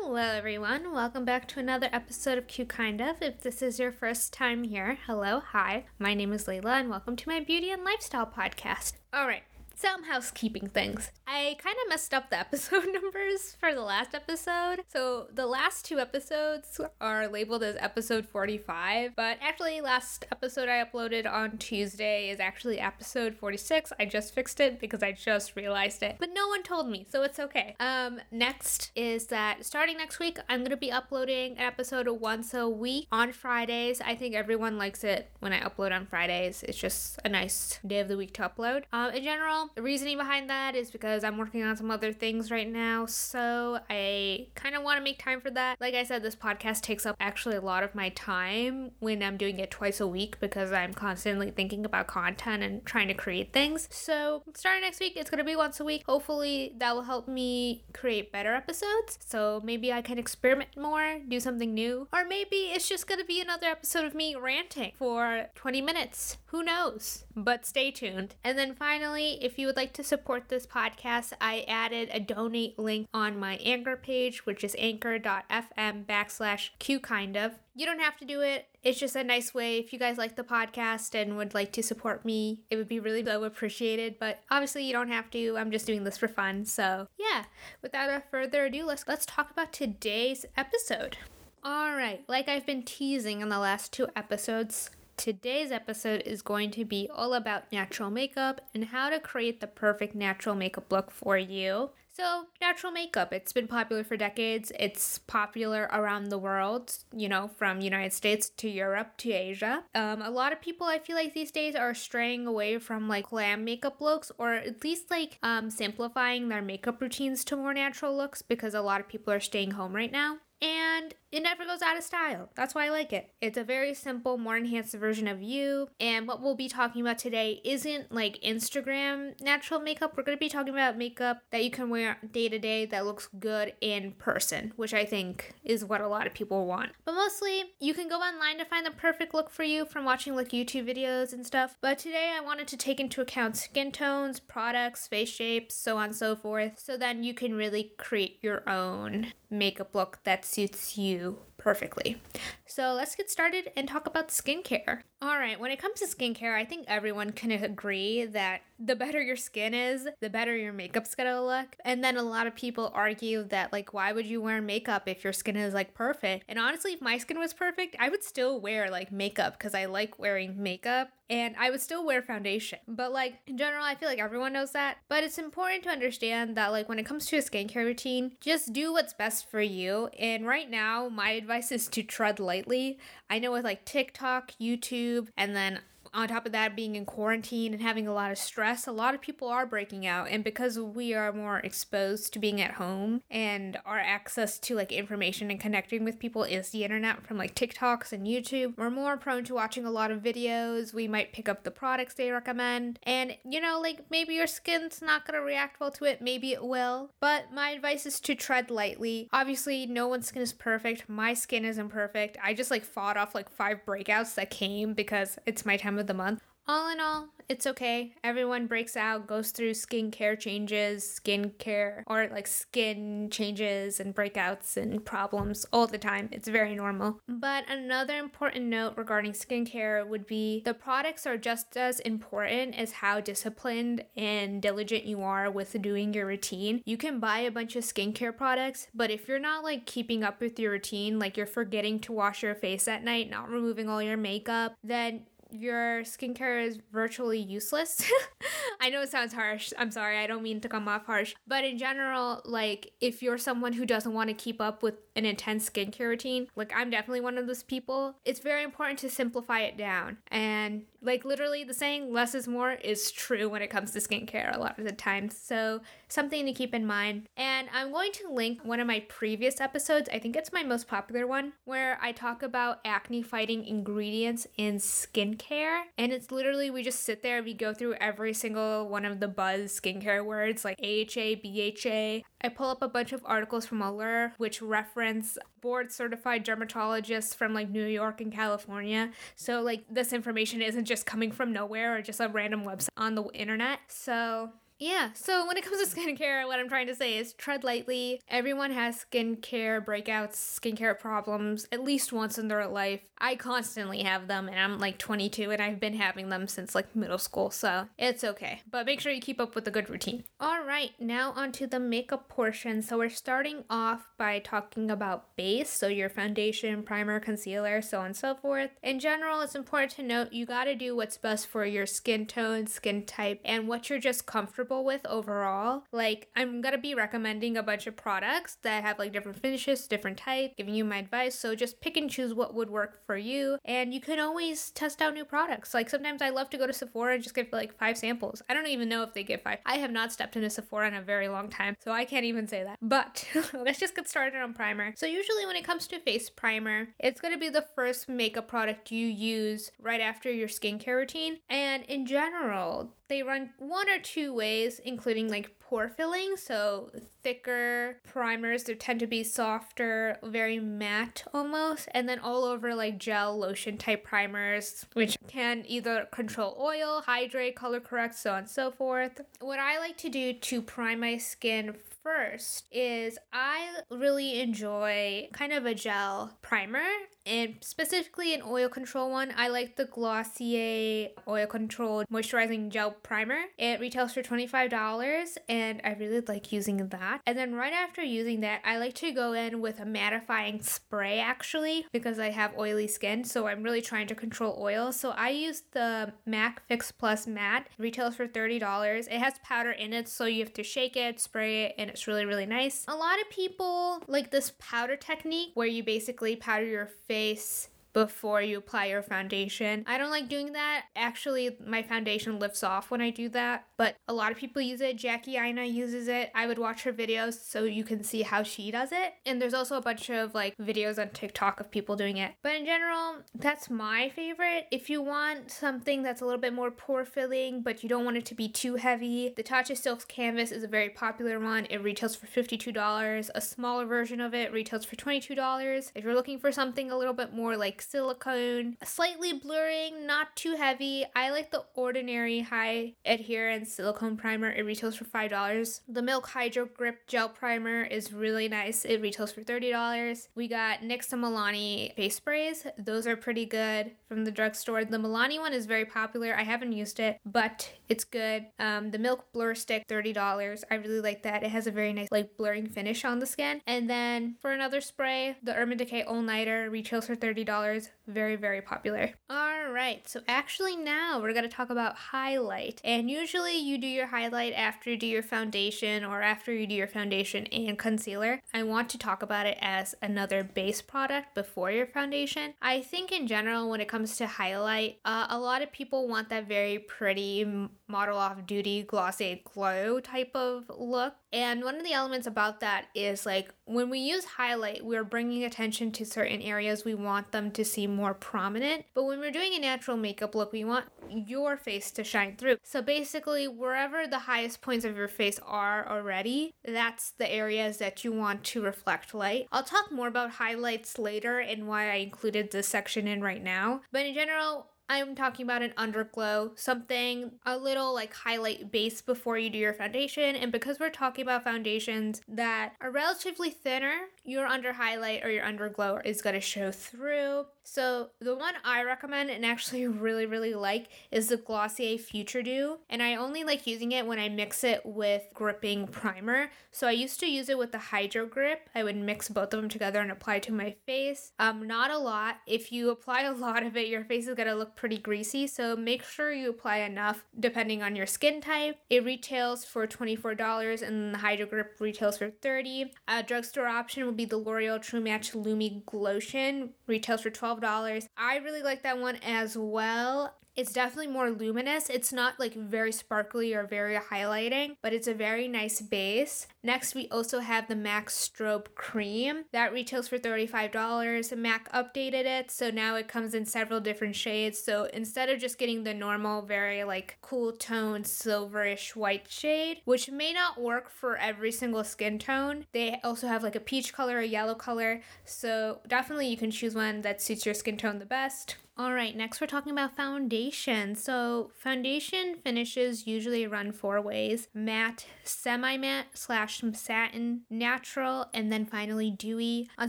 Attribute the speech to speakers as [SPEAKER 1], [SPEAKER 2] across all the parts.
[SPEAKER 1] Hello, everyone. Welcome back to another episode of Q Kind of. If this is your first time here, hello, hi. My name is Layla, and welcome to my beauty and lifestyle podcast. All right, some housekeeping things. I kind of messed up the episode numbers for the last episode. So the last two episodes are labeled as episode 45, but actually, last episode I uploaded on Tuesday is actually episode 46. I just fixed it because I just realized it, but no one told me, so it's okay. Um, next is that starting next week, I'm gonna be uploading an episode once a week on Fridays. I think everyone likes it when I upload on Fridays. It's just a nice day of the week to upload. Um, in general, the reasoning behind that is because I'm working on some other things right now, so I kind of want to make time for that. Like I said, this podcast takes up actually a lot of my time when I'm doing it twice a week because I'm constantly thinking about content and trying to create things. So, starting next week, it's going to be once a week. Hopefully, that will help me create better episodes. So, maybe I can experiment more, do something new, or maybe it's just going to be another episode of me ranting for 20 minutes. Who knows? But stay tuned. And then finally, if you would like to support this podcast, I added a donate link on my Anchor page, which is anchor.fm backslash Q kind of. You don't have to do it. It's just a nice way. If you guys like the podcast and would like to support me, it would be really so appreciated. But obviously, you don't have to. I'm just doing this for fun. So yeah, without further ado, let's let's talk about today's episode. All right, like I've been teasing in the last two episodes, Today's episode is going to be all about natural makeup and how to create the perfect natural makeup look for you. So, natural makeup, it's been popular for decades. It's popular around the world, you know, from United States to Europe to Asia. Um, a lot of people I feel like these days are straying away from like glam makeup looks or at least like um, simplifying their makeup routines to more natural looks because a lot of people are staying home right now and it never goes out of style. That's why I like it. It's a very simple, more enhanced version of you. And what we'll be talking about today isn't like Instagram natural makeup. We're going to be talking about makeup that you can wear day to day that looks good in person, which I think is what a lot of people want. But mostly, you can go online to find the perfect look for you from watching like YouTube videos and stuff. But today, I wanted to take into account skin tones, products, face shapes, so on and so forth, so then you can really create your own makeup look that suits you perfectly. So let's get started and talk about skincare. All right, when it comes to skincare, I think everyone can agree that the better your skin is, the better your makeup's gonna look. And then a lot of people argue that, like, why would you wear makeup if your skin is like perfect? And honestly, if my skin was perfect, I would still wear like makeup because I like wearing makeup and I would still wear foundation. But like in general, I feel like everyone knows that. But it's important to understand that like when it comes to a skincare routine, just do what's best for you. And right now, my advice is to tread lightly. I know with like TikTok, YouTube, and then on top of that, being in quarantine and having a lot of stress, a lot of people are breaking out. And because we are more exposed to being at home and our access to like information and connecting with people is the internet from like TikToks and YouTube, we're more prone to watching a lot of videos. We might pick up the products they recommend. And you know, like maybe your skin's not gonna react well to it, maybe it will. But my advice is to tread lightly. Obviously, no one's skin is perfect. My skin isn't perfect. I just like fought off like five breakouts that came because it's my time of the month. All in all, it's okay. Everyone breaks out, goes through skincare changes, skincare, or like skin changes and breakouts and problems all the time. It's very normal. But another important note regarding skincare would be the products are just as important as how disciplined and diligent you are with doing your routine. You can buy a bunch of skincare products, but if you're not like keeping up with your routine, like you're forgetting to wash your face at night, not removing all your makeup, then your skincare is virtually useless. I know it sounds harsh. I'm sorry. I don't mean to come off harsh. But in general, like if you're someone who doesn't want to keep up with an intense skincare routine, like I'm definitely one of those people, it's very important to simplify it down. And like literally the saying less is more is true when it comes to skincare a lot of the times. So something to keep in mind. And I'm going to link one of my previous episodes. I think it's my most popular one where I talk about acne fighting ingredients in skincare. And it's literally we just sit there, we go through every single one of the buzz skincare words like AHA, BHA. I pull up a bunch of articles from Allure which reference board certified dermatologists from like New York and California. So like this information isn't just coming from nowhere or just a random website on the internet. So Yeah, so when it comes to skincare, what I'm trying to say is tread lightly. Everyone has skincare breakouts, skincare problems at least once in their life. I constantly have them, and I'm like 22, and I've been having them since like middle school, so it's okay. But make sure you keep up with a good routine. All right, now onto the makeup portion. So we're starting off by talking about base, so your foundation, primer, concealer, so on and so forth. In general, it's important to note you gotta do what's best for your skin tone, skin type, and what you're just comfortable with overall. Like, I'm gonna be recommending a bunch of products that have like different finishes, different type, giving you my advice. So just pick and choose what would work for you. And you can always test out new products. Like, sometimes I love to go to Sephora and just get like five samples. I don't even know if they give five. I have not stepped into Sephora in a very long time, so I can't even say that. But let's just get started on primer. So, usually when it comes to face primer, it's gonna be the first makeup product you use right after your skincare routine. And in general, they run one or two ways, including like pore filling, so thicker primers. They tend to be softer, very matte almost, and then all over like gel lotion type primers, which can either control oil, hydrate, color correct, so on and so forth. What I like to do to prime my skin first is I really enjoy kind of a gel primer and specifically an oil control one. I like the Glossier Oil Control Moisturizing Gel Primer. It retails for $25 and I really like using that. And then right after using that, I like to go in with a mattifying spray actually because I have oily skin. So I'm really trying to control oil. So I use the MAC Fix Plus Matte. It retails for $30. It has powder in it, so you have to shake it, spray it, and it's really, really nice. A lot of people like this powder technique where you basically powder your face before you apply your foundation. I don't like doing that. Actually, my foundation lifts off when I do that, but a lot of people use it. Jackie Aina uses it. I would watch her videos so you can see how she does it. And there's also a bunch of like videos on TikTok of people doing it. But in general, that's my favorite. If you want something that's a little bit more pore filling, but you don't want it to be too heavy, the Tatcha Silk Canvas is a very popular one. It retails for $52. A smaller version of it retails for $22. If you're looking for something a little bit more like silicone, slightly blurring, not too heavy. I like the ordinary high adherence silicone primer. It retails for $5. The Milk Hydro Grip Gel Primer is really nice. It retails for $30. We got NYX and Milani face sprays. Those are pretty good from the drugstore. The Milani one is very popular. I haven't used it, but it's good. Um, the Milk Blur Stick, $30. I really like that. It has a very nice like blurring finish on the skin. And then for another spray, the Urban Decay All Nighter retails for $30 very, very popular. All right, so actually now we're gonna talk about highlight. And usually you do your highlight after you do your foundation or after you do your foundation and concealer. I want to talk about it as another base product before your foundation. I think in general, when it comes to highlight, uh, a lot of people want that very pretty model off duty glossy glow type of look. And one of the elements about that is like when we use highlight, we're bringing attention to certain areas we want them to seem more prominent. But when we're doing a natural makeup look, we want your face to shine through. So basically, wherever the highest points of your face are already, that's the areas that you want to reflect light. I'll talk more about highlights later and why I included this section in right now. But in general, I'm talking about an underglow, something a little like highlight base before you do your foundation. And because we're talking about foundations that are relatively thinner, your under highlight or your underglow is going to show through. So the one I recommend and actually really really like is the Glossier Future Dew, and I only like using it when I mix it with gripping primer. So I used to use it with the Hydro Grip. I would mix both of them together and apply to my face. Um, not a lot. If you apply a lot of it, your face is gonna look pretty greasy. So make sure you apply enough depending on your skin type. It retails for twenty four dollars, and the Hydro Grip retails for 30. A drugstore option would be the L'Oreal True Match Lumi Glotion, retails for $12. I really like that one as well. It's definitely more luminous. It's not like very sparkly or very highlighting, but it's a very nice base. Next, we also have the MAC Strobe Cream. That retails for $35. MAC updated it, so now it comes in several different shades. So instead of just getting the normal, very like cool tone, silverish white shade, which may not work for every single skin tone, they also have like a peach color, a yellow color. So definitely you can choose one that suits your skin tone the best. All right, next we're talking about foundation. So, foundation finishes usually run four ways matte, semi matte, slash satin, natural, and then finally dewy. On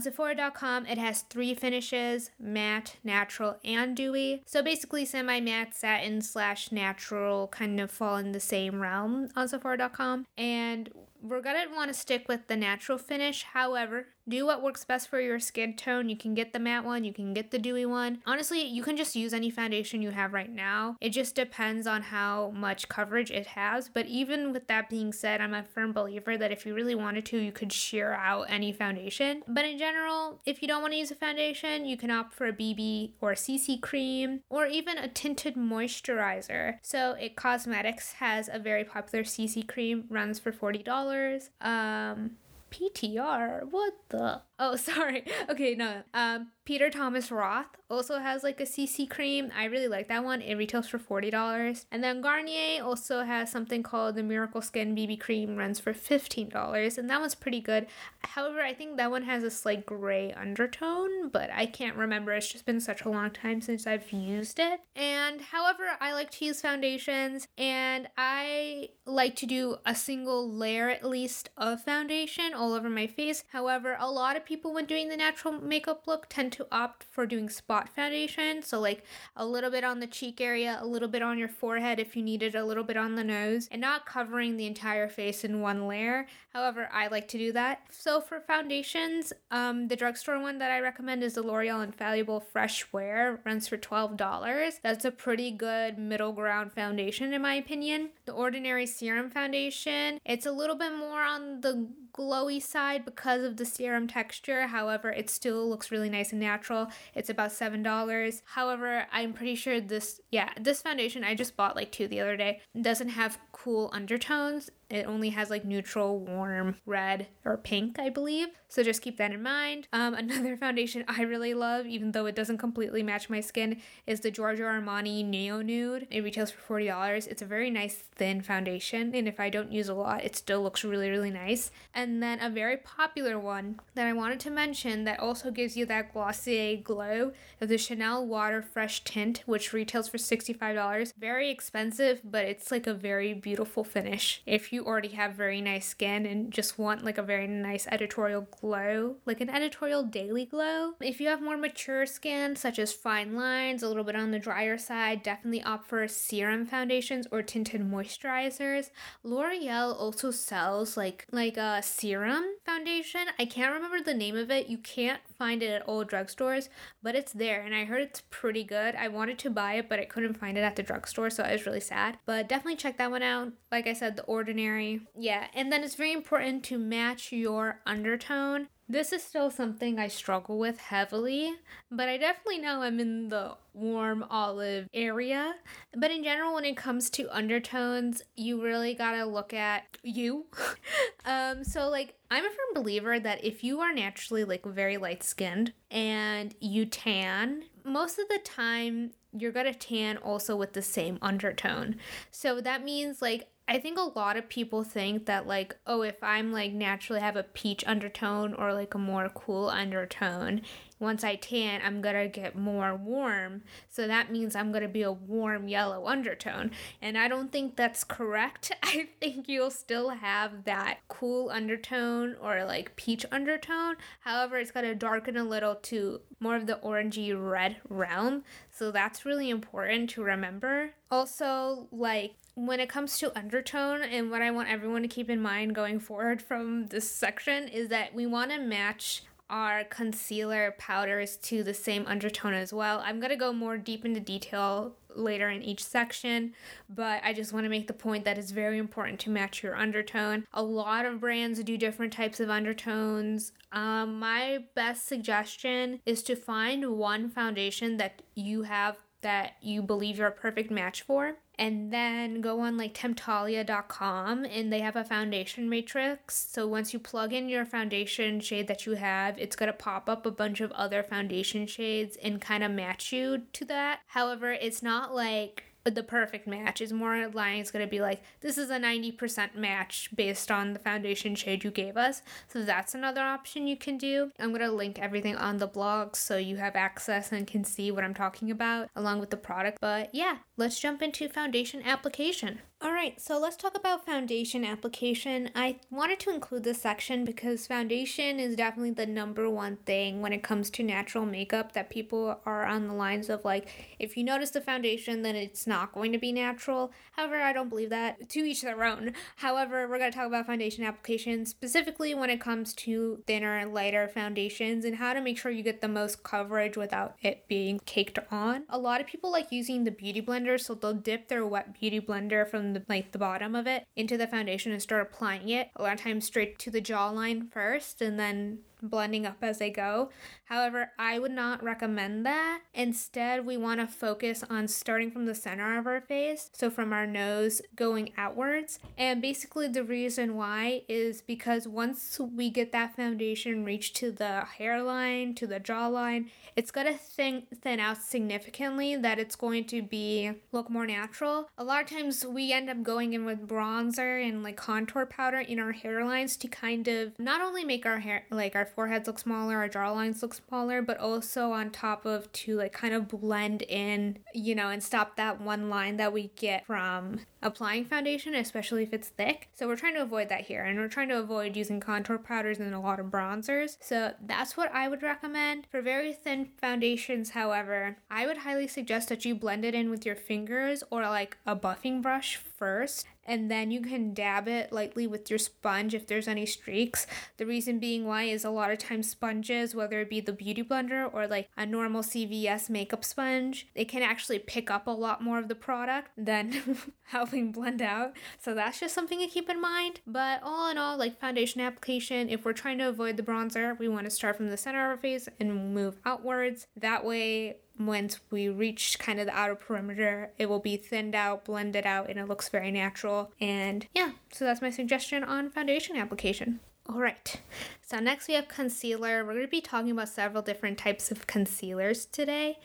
[SPEAKER 1] Sephora.com, it has three finishes matte, natural, and dewy. So, basically, semi matte, satin, slash natural kind of fall in the same realm on Sephora.com. And we're gonna want to stick with the natural finish. However, do what works best for your skin tone. You can get the matte one, you can get the dewy one. Honestly, you can just use any foundation you have right now. It just depends on how much coverage it has. But even with that being said, I'm a firm believer that if you really wanted to, you could sheer out any foundation. But in general, if you don't want to use a foundation, you can opt for a BB or a CC cream or even a tinted moisturizer. So, It Cosmetics has a very popular CC cream, runs for $40. Um, PTR. What the? Oh, sorry. Okay, no. Um, Peter Thomas Roth also has like a CC cream. I really like that one. It retails for $40. And then Garnier also has something called the Miracle Skin BB Cream, runs for $15. And that one's pretty good. However, I think that one has a slight gray undertone, but I can't remember. It's just been such a long time since I've used it. And however, I like to use foundations and I like to do a single layer at least of foundation all over my face. However, a lot of people when doing the natural makeup look tend to opt for doing spot foundation. So, like a little bit on the cheek area, a little bit on your forehead if you needed, a little bit on the nose, and not covering the entire face in one layer. However, I like to do that. So, for foundations, um, the drugstore one that I recommend is the L'Oreal Infallible Fresh Wear, runs for $12. That's a pretty good middle ground foundation, in my opinion. The Ordinary Serum Foundation, it's a little bit more on the glowy side because of the serum texture. However, it still looks really nice and natural. It's about $7. However, I'm pretty sure this, yeah, this foundation I just bought like two the other day doesn't have cool undertones. It only has like neutral, warm red or pink, I believe. So just keep that in mind. Um, another foundation I really love, even though it doesn't completely match my skin, is the Giorgio Armani Neo Nude. It retails for $40. It's a very nice thin foundation, and if I don't use a lot, it still looks really, really nice. And then a very popular one that I wanted to mention that also gives you that Glossier glow is the Chanel Water Fresh Tint, which retails for $65. Very expensive, but it's like a very beautiful finish. If you already have very nice skin and just want like a very nice editorial glow, like an editorial daily glow. If you have more mature skin, such as fine lines, a little bit on the drier side, definitely opt for serum foundations or tinted moisturizers. L'Oreal also sells like like a serum foundation. I can't remember the name of it. You can't find it at all drugstores, but it's there and I heard it's pretty good. I wanted to buy it, but I couldn't find it at the drugstore, so I was really sad. But definitely check that one out. Like I said, The Ordinary. Yeah, and then it's very important to match your undertone. This is still something I struggle with heavily, but I definitely know I'm in the warm olive area. But in general, when it comes to undertones, you really gotta look at you. um, so like I'm a firm believer that if you are naturally like very light skinned and you tan, most of the time you're gonna tan also with the same undertone. So that means like I think a lot of people think that like, oh, if I'm like naturally have a peach undertone or like a more cool undertone, once I tan, I'm gonna get more warm. So that means I'm gonna be a warm yellow undertone. And I don't think that's correct. I think you'll still have that cool undertone or like peach undertone. However, it's gonna darken a little to more of the orangey red realm. So that's really important to remember. Also, like when it comes to undertone and what I want everyone to keep in mind going forward from this section is that we want to match our concealer powders to the same undertone as well. I'm going to go more deep into detail later in each section, but I just want to make the point that it's very important to match your undertone. A lot of brands do different types of undertones. Um, my best suggestion is to find one foundation that you have that you believe you're a perfect match for and then go on like temptalia.com and they have a foundation matrix. So once you plug in your foundation shade that you have it's going to pop up a bunch of other foundation shades and kind of match you to that. However it's not like the perfect match. is more lying. It's going to be like, this is a 90% match based on the foundation shade you gave us. So that's another option you can do. I'm going to link everything on the blog so you have access and can see what I'm talking about along with the product. But yeah, let's jump into foundation application. All right, so let's talk about foundation application. I wanted to include this section because foundation is definitely the number one thing when it comes to natural makeup that people are on the lines of like, if you notice the foundation, then it's not going to be natural. However, I don't believe that. To each their own. However, we're going to talk about foundation application specifically when it comes to thinner and lighter foundations and how to make sure you get the most coverage without it being caked on. A lot of people like using the beauty blender, so they'll dip their wet beauty blender from the like the bottom of it into the foundation and start applying it. A lot of times straight to the jawline first and then blending up as they go. However, I would not recommend that. Instead, we want to focus on starting from the center of our face, so from our nose going outwards. And basically, the reason why is because once we get that foundation reach to the hairline, to the jawline, it's going to thin, thin out significantly that it's going to be look more natural. A lot of times we end up going in with bronzer and like contour powder in our hairlines to kind of not only make our hair like our foreheads look smaller, our jawlines look smaller, but also on top of to like kind of blend in, you know, and stop that one line that we get from applying foundation, especially if it's thick. So we're trying to avoid that here and we're trying to avoid using contour powders and a lot of bronzers. So that's what I would recommend. For very thin foundations, however, I would highly suggest that you blend it in with your fingers or like a buffing brush first and then you can dab it lightly with your sponge if there's any streaks. The reason being why is a lot of times sponges, whether it be the beauty blender or like a normal CVS makeup sponge, it can actually pick up a lot more of the product than helping blend out. So that's just something to keep in mind. But all in all, like foundation application, if we're trying to avoid the bronzer, we want to start from the center of our face and move outwards. That way once we reach kind of the outer perimeter, it will be thinned out, blended out, and it looks very natural. And yeah, so that's my suggestion on foundation application. All right, so next we have concealer. We're going to be talking about several different types of concealers today.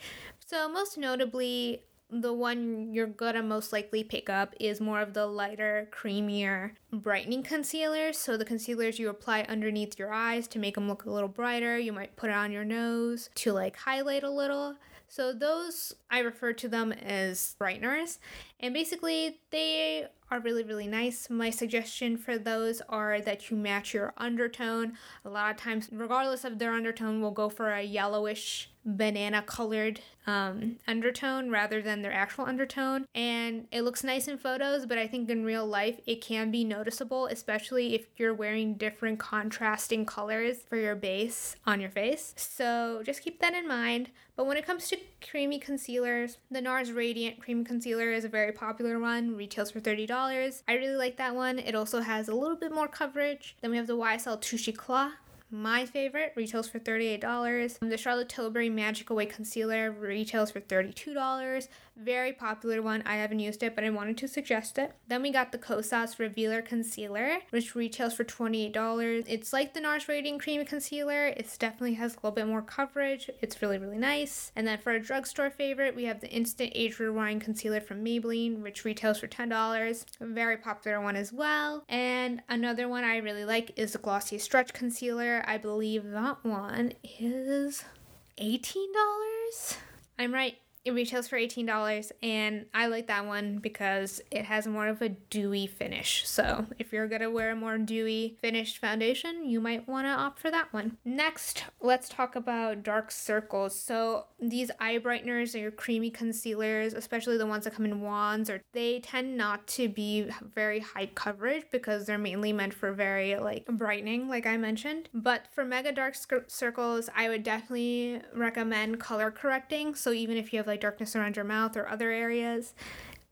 [SPEAKER 1] So, most notably, the one you're gonna most likely pick up is more of the lighter, creamier, brightening concealers. So, the concealers you apply underneath your eyes to make them look a little brighter. You might put it on your nose to like highlight a little. So those I refer to them as brighteners, and basically they are really really nice. My suggestion for those are that you match your undertone. A lot of times, regardless of their undertone, we'll go for a yellowish banana colored um, undertone rather than their actual undertone. And it looks nice in photos, but I think in real life it can be noticeable, especially if you're wearing different contrasting colors for your base on your face. So just keep that in mind. But when it comes to creamy concealers, the NARS Radiant Cream Concealer is a very popular one, retails for $30. I really like that one. It also has a little bit more coverage. Then we have the YSL Touche Eclat my favorite retails for $38. Um, the Charlotte Tilbury Magic Away Concealer retails for $32. Very popular one. I haven't used it, but I wanted to suggest it. Then we got the Kosas Revealer Concealer, which retails for $28. It's like the NARS Radiant Cream Concealer. It definitely has a little bit more coverage. It's really, really nice. And then for a drugstore favorite, we have the Instant Age Rewind Concealer from Maybelline, which retails for $10. A very popular one as well. And another one I really like is the Glossier Stretch Concealer. I believe that one is $18. I'm right. It retails for $18 and I like that one because it has more of a dewy finish. So if you're gonna wear a more dewy finished foundation, you might wanna opt for that one. Next, let's talk about dark circles. So these eye brighteners or your creamy concealers, especially the ones that come in wands, or they tend not to be very high coverage because they're mainly meant for very like brightening, like I mentioned. But for mega dark circles, I would definitely recommend color correcting. So even if you have like like darkness around your mouth or other areas,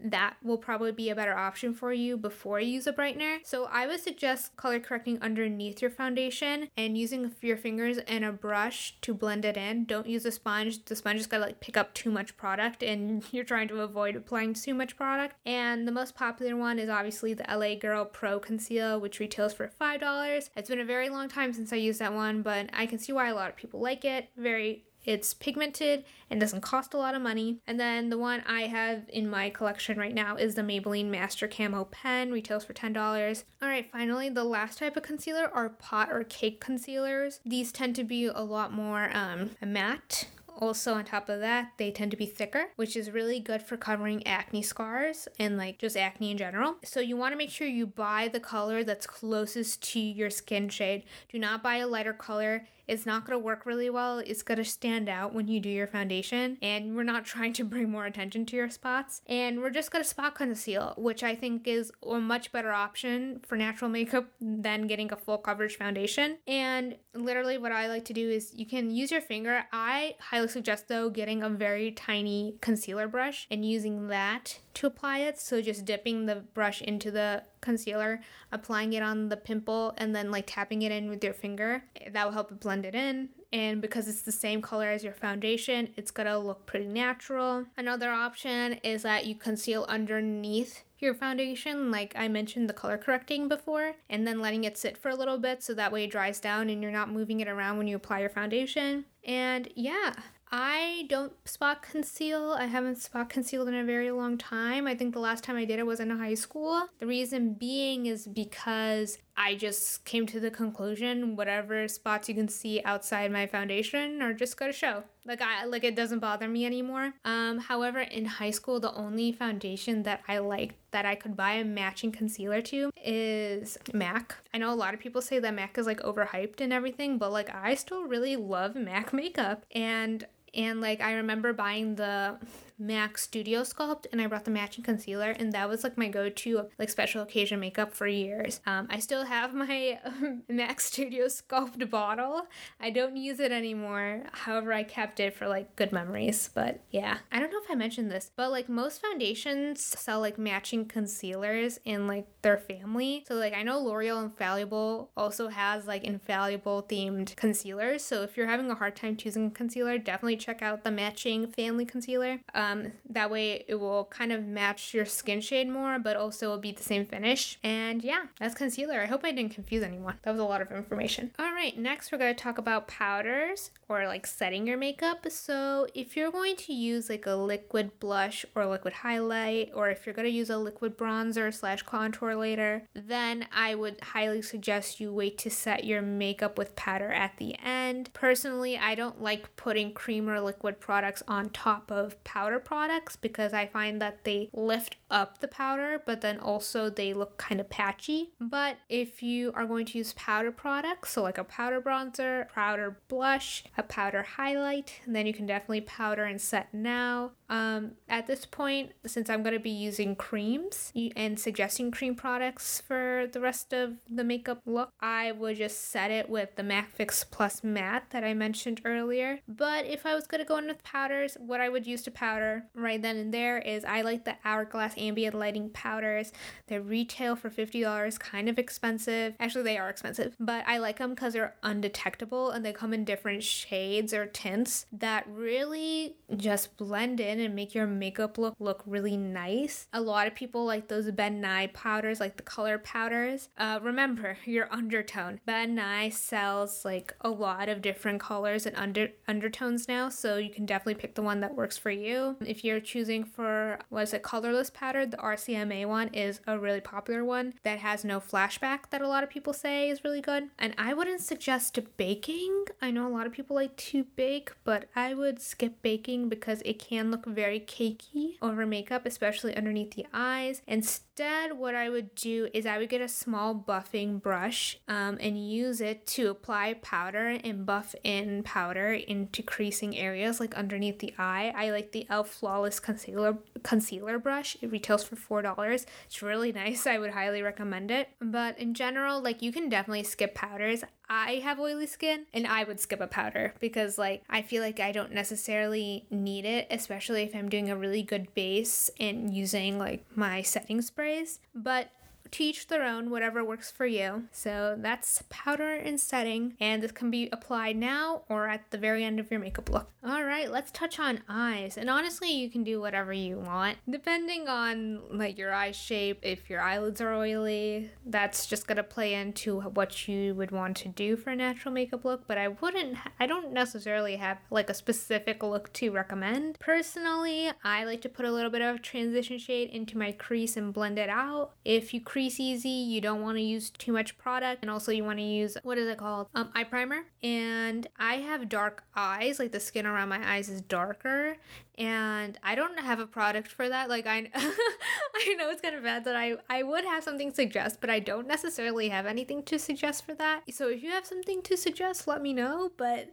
[SPEAKER 1] that will probably be a better option for you before you use a brightener. So I would suggest color correcting underneath your foundation and using your fingers and a brush to blend it in. Don't use a sponge. The sponge is gonna like pick up too much product and you're trying to avoid applying too much product. And the most popular one is obviously the LA Girl Pro Conceal, which retails for $5. It's been a very long time since I used that one, but I can see why a lot of people like it. Very It's pigmented and doesn't cost a lot of money. And then the one I have in my collection right now is the Maybelline Master Camo Pen, retails for $10. All right, finally, the last type of concealer are pot or cake concealers. These tend to be a lot more um, matte also, on top of that, they tend to be thicker, which is really good for covering acne scars and like just acne in general. So, you want to make sure you buy the color that's closest to your skin shade. Do not buy a lighter color it's not going to work really well. It's going to stand out when you do your foundation. And we're not trying to bring more attention to your spots. And we're just going to spot conceal, which I think is a much better option for natural makeup than getting a full coverage foundation. And literally, what I like to do is you can use your finger. I highly suggest, though, getting a very tiny concealer brush and using that to apply it. So just dipping the brush into the concealer, applying it on the pimple, and then like tapping it in with your finger. That will help it blend it in. And because it's the same color as your foundation, it's gonna look pretty natural. Another option is that you conceal underneath your foundation, like I mentioned the color correcting before, and then letting it sit for a little bit so that way it dries down and you're not moving it around when you apply your foundation. And yeah, I don't spot conceal. I haven't spot concealed in a very long time. I think the last time I did it was in high school. The reason being is because I just came to the conclusion whatever spots you can see outside my foundation are just gonna show. Like I like it doesn't bother me anymore. Um, however, in high school, the only foundation that I liked that I could buy a matching concealer to is MAC. I know a lot of people say that MAC is like overhyped and everything, but like I still really love MAC makeup and and like I remember buying the MAC Studio Sculpt and I brought the matching concealer and that was like my go-to like special occasion makeup for years. Um, I still have my MAC Studio Sculpt bottle. I don't use it anymore. However, I kept it for like good memories. But yeah, I don't know if I mentioned this, but like most foundations sell like matching concealers in like their family. So like I know L'Oreal Infallible also has like infallible themed concealers. So if you're having a hard time choosing concealer, definitely check out the matching family concealer. Um, um, that way it will kind of match your skin shade more, but also will be the same finish. And yeah, that's concealer. I hope I didn't confuse anyone. That was a lot of information. All right, next we're going to talk about powders or like setting your makeup. So if you're going to use like a liquid blush or liquid highlight, or if you're going to use a liquid bronzer slash contour later, then I would highly suggest you wait to set your makeup with powder at the end. Personally, I don't like putting cream or liquid products on top of powder products because I find that they lift up the powder, but then also they look kind of patchy. But if you are going to use powder products, so like a powder bronzer, powder blush, a powder highlight, then you can definitely powder and set now. Um, at this point, since I'm going to be using creams and suggesting cream products for the rest of the makeup look, I would just set it with the MAC Fix Plus Matte that I mentioned earlier. But if I was going to go in with powders, what I would use to powder right then and there is I like the Hourglass Ambient Lighting Powders. They retail for $50, kind of expensive. Actually, they are expensive, but I like them because they're undetectable and they come in different shades or tints that really just blend in and make your makeup look look really nice. A lot of people like those Ben Nye powders, like the color powders. Uh, remember your undertone. Ben Nye sells like a lot of different colors and under undertones now, so you can definitely pick the one that works for you. If you're choosing for was it colorless powder, the RCMA one is a really popular one that has no flashback that a lot of people say is really good. And I wouldn't suggest baking. I know a lot of people like to bake, but I would skip baking because it can look very cakey over makeup, especially underneath the eyes. Instead, what I would do is I would get a small buffing brush um, and use it to apply powder and buff in powder into creasing areas like underneath the eye. I like the e.l.f. Flawless Concealer concealer brush. It retails for four dollars. It's really nice. I would highly recommend it. But in general, like you can definitely skip powders. I have oily skin and I would skip a powder because like I feel like I don't necessarily need it, especially if I'm doing a really good base and using like my setting sprays. But to each their own, whatever works for you. So that's powder and setting, and this can be applied now or at the very end of your makeup look. All right, let's touch on eyes. And honestly, you can do whatever you want, depending on like your eye shape. If your eyelids are oily, that's just gonna play into what you would want to do for a natural makeup look. But I wouldn't, I don't necessarily have like a specific look to recommend. Personally, I like to put a little bit of transition shade into my crease and blend it out. If you crease easy, you don't want to use too much product, and also you want to use what is it called? Um, eye primer. And I have dark eyes, like the skin around my eyes is darker, and I don't have a product for that. Like I, I know it's kind of bad that I I would have something suggest, but I don't necessarily have anything to suggest for that. So if you have something to suggest, let me know. But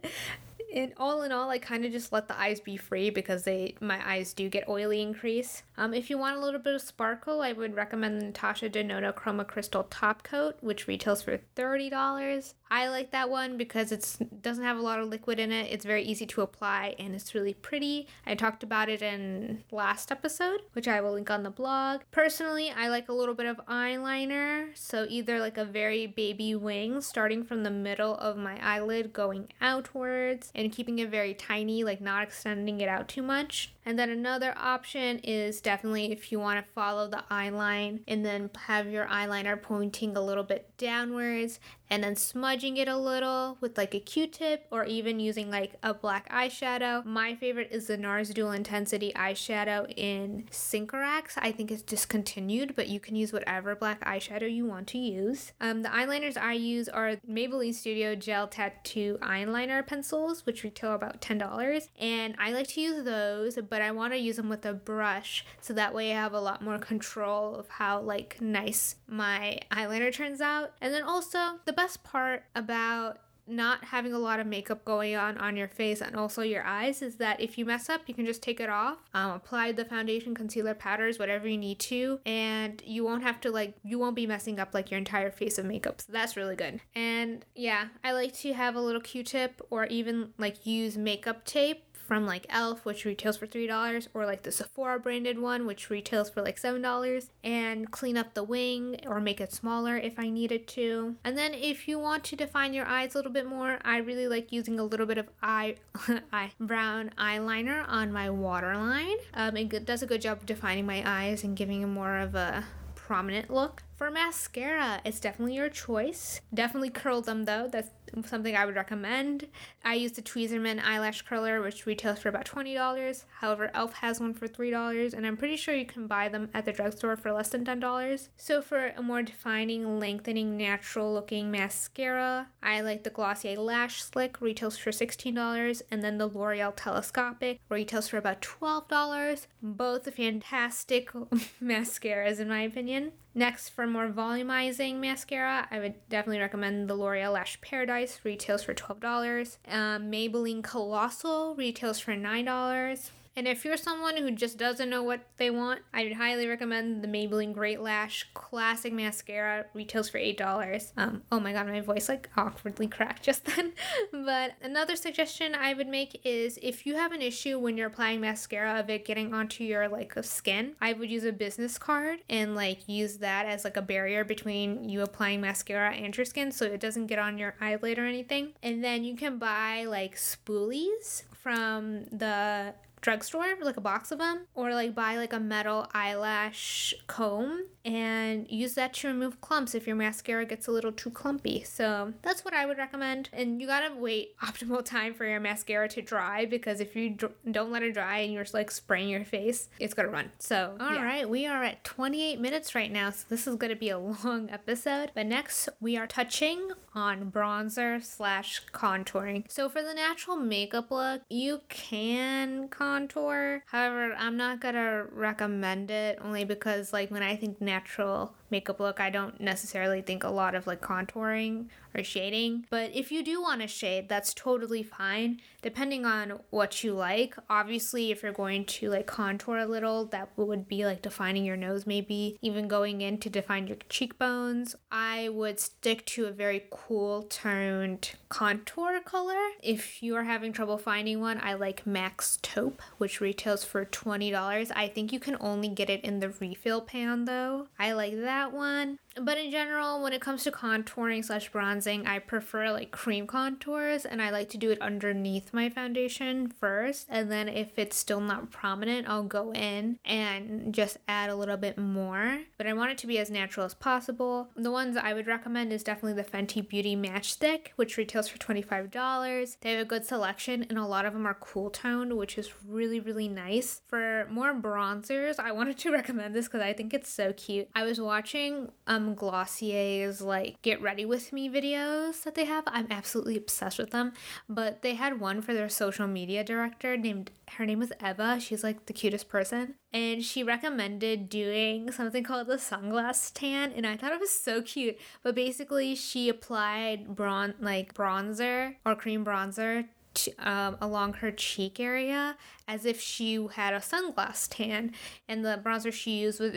[SPEAKER 1] in all in all, I kind of just let the eyes be free because they my eyes do get oily and crease. Um, if you want a little bit of sparkle, I would recommend the Natasha Denona Chroma Crystal Top Coat, which retails for thirty dollars. I like that one because it doesn't have a lot of liquid in it. It's very easy to apply and it's really pretty. I talked about it in last episode, which I will link on the blog. Personally, I like a little bit of eyeliner, so either like a very baby wing starting from the middle of my eyelid going outwards and keeping it very tiny, like not extending it out too much. And then another option is definitely if you want to follow the eye line and then have your eyeliner pointing a little bit downwards and then smudging it a little with like a q-tip or even using like a black eyeshadow. My favorite is the NARS Dual Intensity eyeshadow in Sycorax. I think it's discontinued, but you can use whatever black eyeshadow you want to use. Um, the eyeliners I use are Maybelline Studio Gel Tattoo eyeliner pencils, which retail about $10. And I like to use those, but I want to use them with a brush so that way I have a lot more control of how like nice my eyeliner turns out. And then also the best part about not having a lot of makeup going on on your face and also your eyes is that if you mess up you can just take it off um, apply the foundation concealer powders whatever you need to and you won't have to like you won't be messing up like your entire face of makeup so that's really good and yeah i like to have a little q-tip or even like use makeup tape from like e.l.f., which retails for $3, or like the Sephora branded one, which retails for like $7, and clean up the wing or make it smaller if I needed to. And then if you want to define your eyes a little bit more, I really like using a little bit of eye, eye brown eyeliner on my waterline. Um, it does a good job of defining my eyes and giving them more of a prominent look. For mascara, it's definitely your choice. Definitely curl them though. That's something I would recommend. I use the Tweezerman eyelash curler, which retails for about $20. However, e.l.f. has one for $3, and I'm pretty sure you can buy them at the drugstore for less than $10. So, for a more defining, lengthening, natural looking mascara, I like the Glossier Lash Slick, retails for $16, and then the L'Oreal Telescopic retails for about $12. Both fantastic mascaras, in my opinion. Next, for more volumizing mascara, I would definitely recommend the L'Oreal Lash Paradise, retails for $12. Um, Maybelline Colossal retails for $9. And if you're someone who just doesn't know what they want, I would highly recommend the Maybelline Great Lash Classic Mascara. Retails for $8. Um, oh my god, my voice like awkwardly cracked just then. but another suggestion I would make is if you have an issue when you're applying mascara of it getting onto your like skin, I would use a business card and like use that as like a barrier between you applying mascara and your skin so it doesn't get on your eyelid or anything. And then you can buy like spoolies from the drugstore, like a box of them, or like buy like a metal eyelash comb and use that to remove clumps if your mascara gets a little too clumpy. So that's what I would recommend. And you gotta wait optimal time for your mascara to dry because if you dr- don't let it dry and you're like spraying your face, it's gonna run. So, all yeah. right, we are at 28 minutes right now, so this is gonna be a long episode. But next, we are touching on bronzer slash contouring. So for the natural makeup look, you can contour. However, I'm not gonna recommend it only because like when I think natural makeup look. I don't necessarily think a lot of like contouring or shading. But if you do want to shade, that's totally fine, depending on what you like. Obviously, if you're going to like contour a little, that would be like defining your nose, maybe even going in to define your cheekbones. I would stick to a very cool toned contour color. If you are having trouble finding one, I like MAC's Taupe, which retails for $20. I think you can only get it in the refill pan though. I like that one. But in general, when it comes to contouring slash bronzing, I prefer like cream contours and I like to do it underneath my foundation first. And then if it's still not prominent, I'll go in and just add a little bit more. But I want it to be as natural as possible. The ones I would recommend is definitely the Fenty Beauty Match Stix, which retails for $25. They have a good selection and a lot of them are cool toned, which is really, really nice. For more bronzers, I wanted to recommend this because I think it's so cute. I was watching um Glossier's like get ready with me videos that they have. I'm absolutely obsessed with them. But they had one for their social media director named her name was Eva. She's like the cutest person. And she recommended doing something called the sunglass tan. And I thought it was so cute. But basically she applied bron like bronzer or cream bronzer um, along her cheek area as if she had a sunglass tan. And the bronzer she used was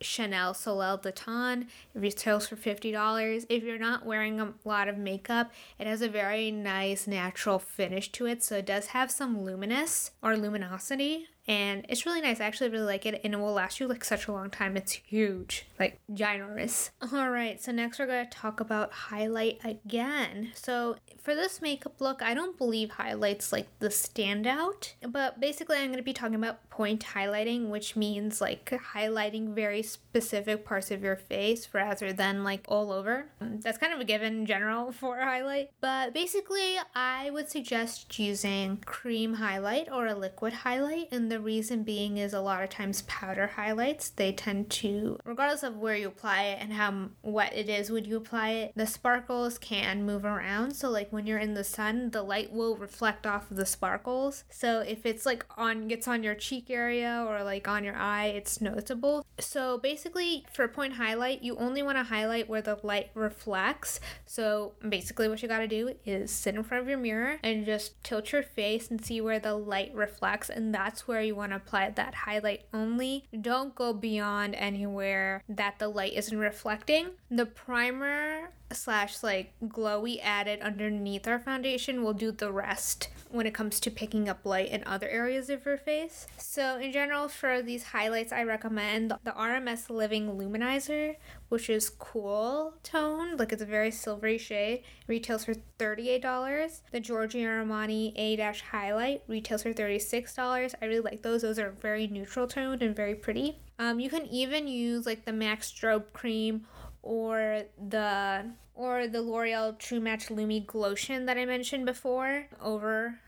[SPEAKER 1] Chanel Soleil Tan. It retails for $50. If you're not wearing a lot of makeup, it has a very nice natural finish to it. So it does have some luminous or luminosity and it's really nice. I actually really like it, and it will last you like such a long time. It's huge, like ginormous. All right, so next we're gonna talk about highlight again. So for this makeup look, I don't believe highlights like the standout, but basically I'm gonna be talking about point highlighting, which means like highlighting very specific parts of your face rather than like all over. That's kind of a given in general for a highlight, but basically I would suggest using cream highlight or a liquid highlight and the reason being is a lot of times powder highlights, they tend to, regardless of where you apply it and how wet it is when you apply it, the sparkles can move around. So, like when you're in the sun, the light will reflect off of the sparkles. So, if it's like on, gets on your cheek area or like on your eye, it's noticeable. So, basically, for point highlight, you only want to highlight where the light reflects. So, basically, what you got to do is sit in front of your mirror and just tilt your face and see where the light reflects, and that's where you want to apply that highlight only. Don't go beyond anywhere that the light isn't reflecting. The primer slash like glowy added underneath our foundation will do the rest when it comes to picking up light in other areas of your face. So in general for these highlights I recommend the RMS Living Luminizer which is cool tone like it's a very silvery shade retails for $38. The Giorgio Armani A-Dash highlight retails for $36. I really like those. Those are very neutral toned and very pretty. Um, you can even use like the MAC's Strobe Cream or the or the L'Oreal True Match Lumi Glotion that I mentioned before over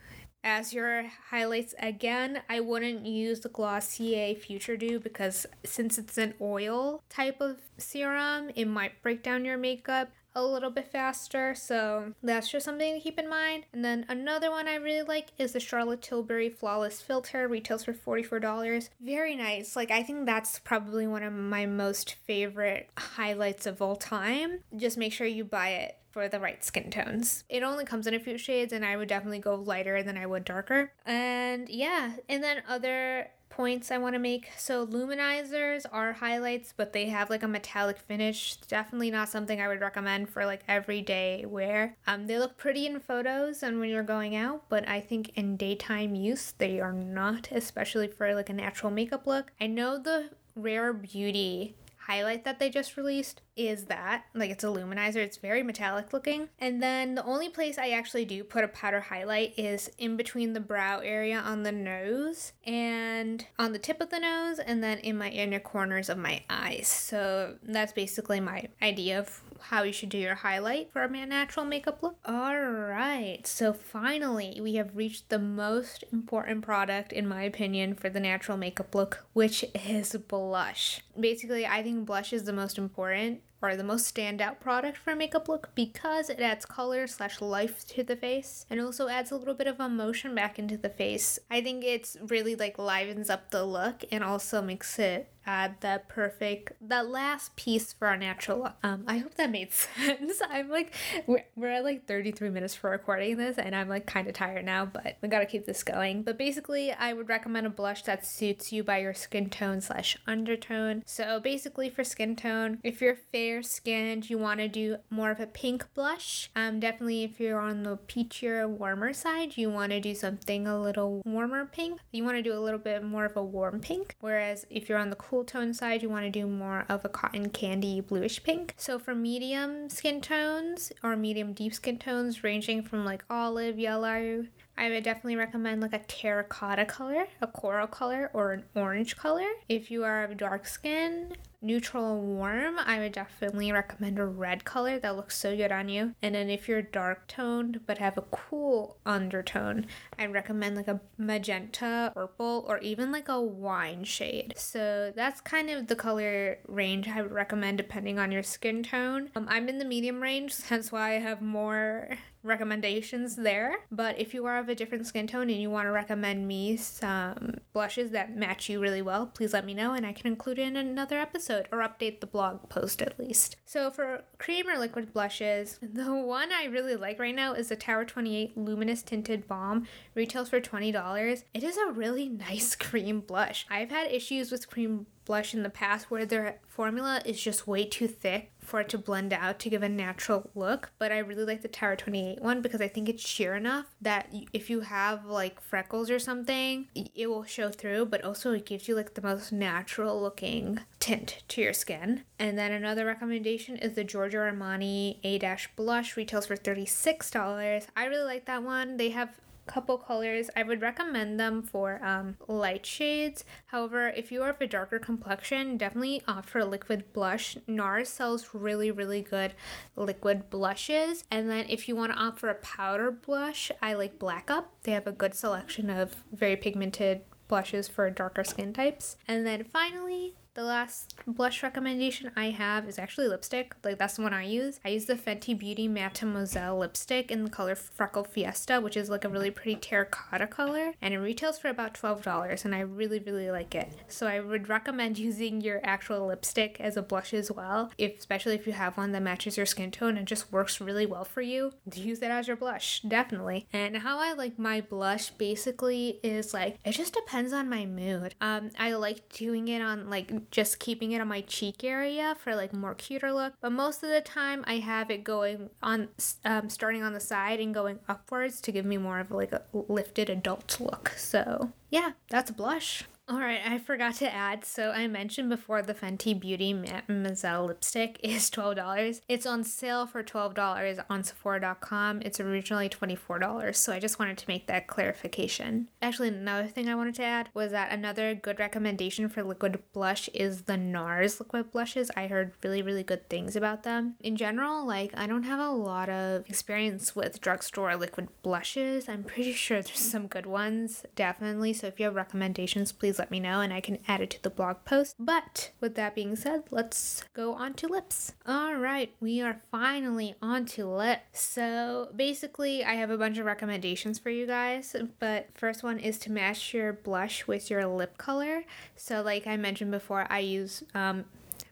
[SPEAKER 1] as your highlights again i wouldn't use the Glossier Futuredew because since it's an oil type of serum it might break down your makeup a little bit faster. So that's just something to keep in mind. And then another one I really like is the Charlotte Tilbury Flawless Filter. Retails for $44. Very nice. Like I think that's probably one of my most favorite highlights of all time. Just make sure you buy it for the right skin tones. It only comes in a few shades and I would definitely go lighter than I would darker. And yeah, and then other points I want to make. So luminizers are highlights, but they have like a metallic finish. Definitely not something I would recommend for like everyday wear. Um, they look pretty in photos and when you're going out, but I think in daytime use they are not, especially for like a natural makeup look. I know the Rare Beauty highlight that they just released is that like it's a luminizer it's very metallic looking. And then the only place i actually do put a powder highlight is in between the brow area on the nose and on the tip of the nose and then in my inner corners of my eyes. So that's basically my idea of how you should do your highlight for a natural makeup look. All right, so finally we have reached the most important product, in my opinion, for the natural makeup look, which is blush. Basically, I think blush is the most important or the most standout product for a makeup look because it adds color slash life to the face and also adds a little bit of emotion back into the face. I think it's really like livens up the look and also makes it add that perfect that last piece for our natural look. Um, I hope that made sense. I'm like we're, we're at like 33 minutes for recording this and I'm like kind of tired now, but we gotta keep this going. But basically, I would recommend a blush that suits you by your skin tone slash undertone. So basically, for skin tone, if you're fair skinned, you want to do more of a pink blush. Um, definitely if you're on the peachier, warmer side, you want to do something a little warmer pink. You want to do a little bit more of a warm pink. Whereas if you're on the cool cool tone side, you want to do more of a cotton candy bluish pink. So for medium skin tones or medium deep skin tones, ranging from like olive, yellow, I would definitely recommend like a terracotta color, a coral color, or an orange color. If you are of dark skin, neutral warm, I would definitely recommend a red color that looks so good on you. And then if you're dark toned but have a cool undertone, I'd recommend like a magenta, purple, or even like a wine shade. So that's kind of the color range I would recommend depending on your skin tone. Um, I'm in the medium range, hence why I have more recommendations there. But if you are of a different skin tone and you want to recommend me some blushes that match you really well, please let me know and I can include it in another episode or update the blog post at least. So for cream or liquid blushes, the one I really like right now is the Tower 28 Luminous Tinted Balm. Retails for $20. It is a really nice cream blush. I've had issues with cream blush in the past where their formula is just way too thick for it to blend out to give a natural look. But I really like the Tower 28 one because I think it's sheer enough that if you have like freckles or something, it will show through, but also it gives you like the most natural looking tint to your skin. And then another recommendation is the Giorgio Armani A blush, retails for $36. I really like that one. They have couple colors. I would recommend them for um, light shades. However, if you are of a darker complexion, definitely opt for a liquid blush. NARS sells really, really good liquid blushes. And then if you want to opt for a powder blush, I like Black Up. They have a good selection of very pigmented blushes for darker skin types. And then finally, the last blush recommendation I have is actually lipstick. Like that's the one I use. I use the Fenty Beauty Mattemoiselle lipstick in the color Freckle Fiesta, which is like a really pretty terracotta color, and it retails for about twelve dollars, and I really really like it. So I would recommend using your actual lipstick as a blush as well, if especially if you have one that matches your skin tone and just works really well for you. Use that as your blush, definitely. And how I like my blush basically is like it just depends on my mood. Um, I like doing it on like just keeping it on my cheek area for like more cuter look. But most of the time I have it going on, um, starting on the side and going upwards to give me more of like a lifted adult look. So yeah, that's a blush. All right, I forgot to add. So I mentioned before the Fenty Beauty Mattemoiselle lipstick is $12. It's on sale for $12 on Sephora.com. It's originally $24. So I just wanted to make that clarification. Actually, another thing I wanted to add was that another good recommendation for liquid blush is the NARS liquid blushes. I heard really, really good things about them. In general, like I don't have a lot of experience with drugstore liquid blushes. I'm pretty sure there's some good ones, definitely. So if you have recommendations, please please let me know and I can add it to the blog post. But with that being said, let's go on to lips. All right, we are finally on to lips. So basically, I have a bunch of recommendations for you guys, but first one is to match your blush with your lip color. So, like I mentioned before, I use um,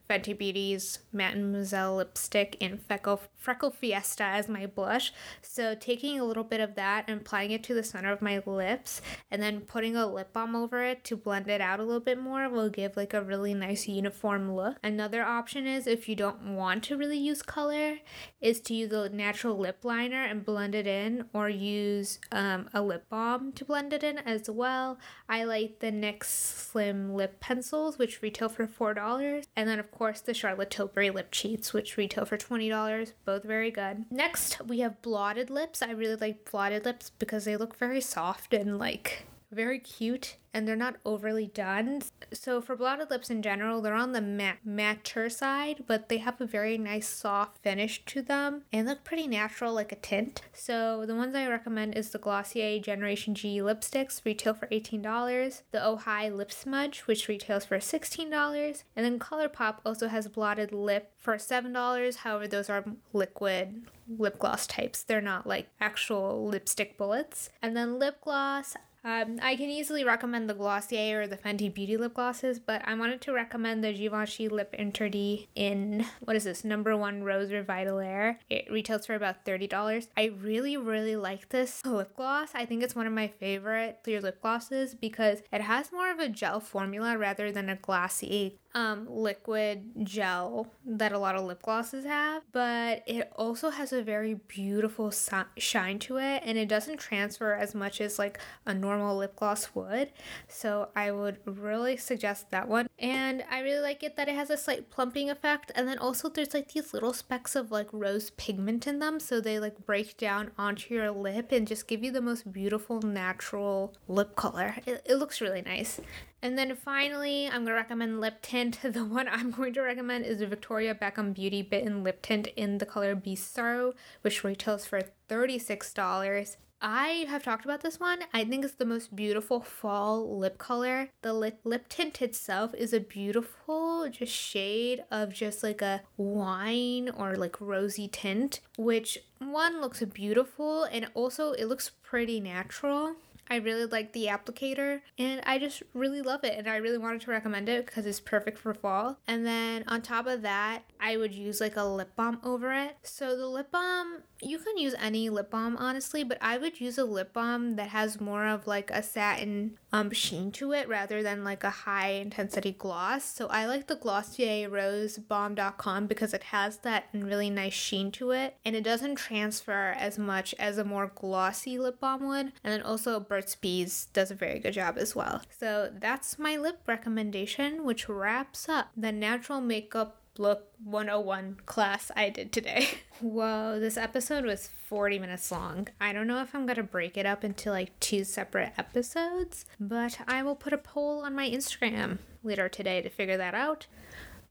[SPEAKER 1] Fenty Beauty's Mattemoiselle lipstick in Freckle, Freckle Fiesta as my blush. So taking a little bit of that and applying it to the center of my lips and then putting a lip balm over it to blend it out a little bit more will give like a really nice uniform look. Another option is if you don't want to really use color is to use a natural lip liner and blend it in or use um, a lip balm to blend it in as well. I like the NYX Slim Lip Pencils which retail for $4 and then of course, the Charlotte Tilbury lip cheats, which retail for $20. Both very good. Next, we have blotted lips. I really like blotted lips because they look very soft and like very cute and they're not overly done. So for blotted lips in general, they're on the matte mature side, but they have a very nice soft finish to them and look pretty natural like a tint. So the ones I recommend is the Glossier Generation G lipsticks, retail for $18. The Oh Hi Lip Smudge, which retails for $16. And then ColourPop also has blotted lip for $7. However, those are liquid lip gloss types. They're not like actual lipstick bullets. And then lip gloss, um, I can easily recommend the Glossier or the Fenty Beauty lip glosses, but I wanted to recommend the Givenchy Lip Interdit in, what is this, number one Rose Revitalaire. It retails for about $30. I really, really like this lip gloss. I think it's one of my favorite clear lip glosses because it has more of a gel formula rather than a glassy um, liquid gel that a lot of lip glosses have, but it also has a very beautiful shine to it and it doesn't transfer as much as like a normal lip gloss would. So I would really suggest that one. And I really like it that it has a slight plumping effect. And then also there's like these little specks of like rose pigment in them. So they like break down onto your lip and just give you the most beautiful natural lip color. It, it looks really nice. And then finally, I'm going to recommend lip tint. The one I'm going to recommend is the Victoria Beckham Beauty Bitten Lip Tint in the color Bistro, which retails for $36. I have talked about this one. I think it's the most beautiful fall lip color. The lip, lip tint itself is a beautiful just shade of just like a wine or like rosy tint, which one looks beautiful and also it looks pretty natural. I really like the applicator and I just really love it and I really wanted to recommend it because it's perfect for fall. And then on top of that, I would use like a lip balm over it. So the lip balm, you can use any lip balm honestly, but I would use a lip balm that has more of like a satin um sheen to it rather than like a high intensity gloss. So I like the Glossier Rose Balm Dotcom because it has that really nice sheen to it and it doesn't transfer as much as a more glossy lip balm would. And then also Burt's Bees does a very good job as well. So that's my lip recommendation, which wraps up the natural makeup look 101 class I did today. Whoa, this episode was 40 minutes long. I don't know if I'm gonna break it up into like two separate episodes, but I will put a poll on my Instagram later today to figure that out.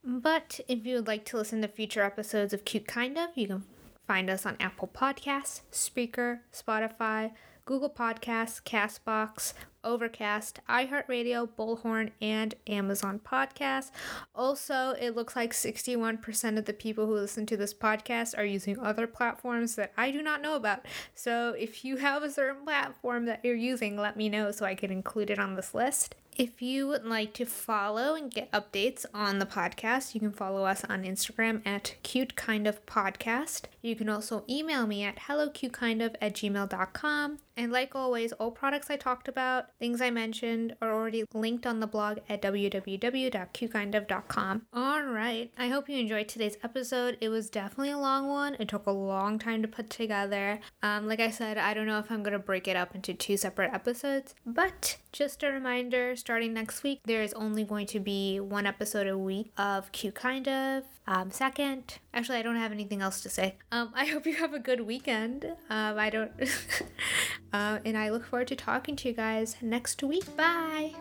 [SPEAKER 1] But if you would like to listen to future episodes of Cute Kind of, you can find us on Apple Podcasts, Spreaker, Spotify, Google Podcasts, Castbox, Overcast, iHeartRadio, Bullhorn, and Amazon Podcasts. Also, it looks like 61% of the people who listen to this podcast are using other platforms that I do not know about. So, if you have a certain platform that you're using, let me know so I can include it on this list. If you would like to follow and get updates on the podcast, you can follow us on Instagram at cute kind of podcast. You can also email me at hellocutekindof at gmail.com. And like always, all products I talked about, things I mentioned, are already linked on the blog at www.cutekindof.com. All right, I hope you enjoyed today's episode. It was definitely a long one. It took a long time to put together. Um, like I said, I don't know if I'm to break it up into two separate episodes, but just a reminder starting next week, there is only going to be one episode a week of Cute Kind of. Um, second, actually, I don't have anything else to say. Um, I hope you have a good weekend. Um, I don't, uh, and I look forward to talking to you guys next week. Bye.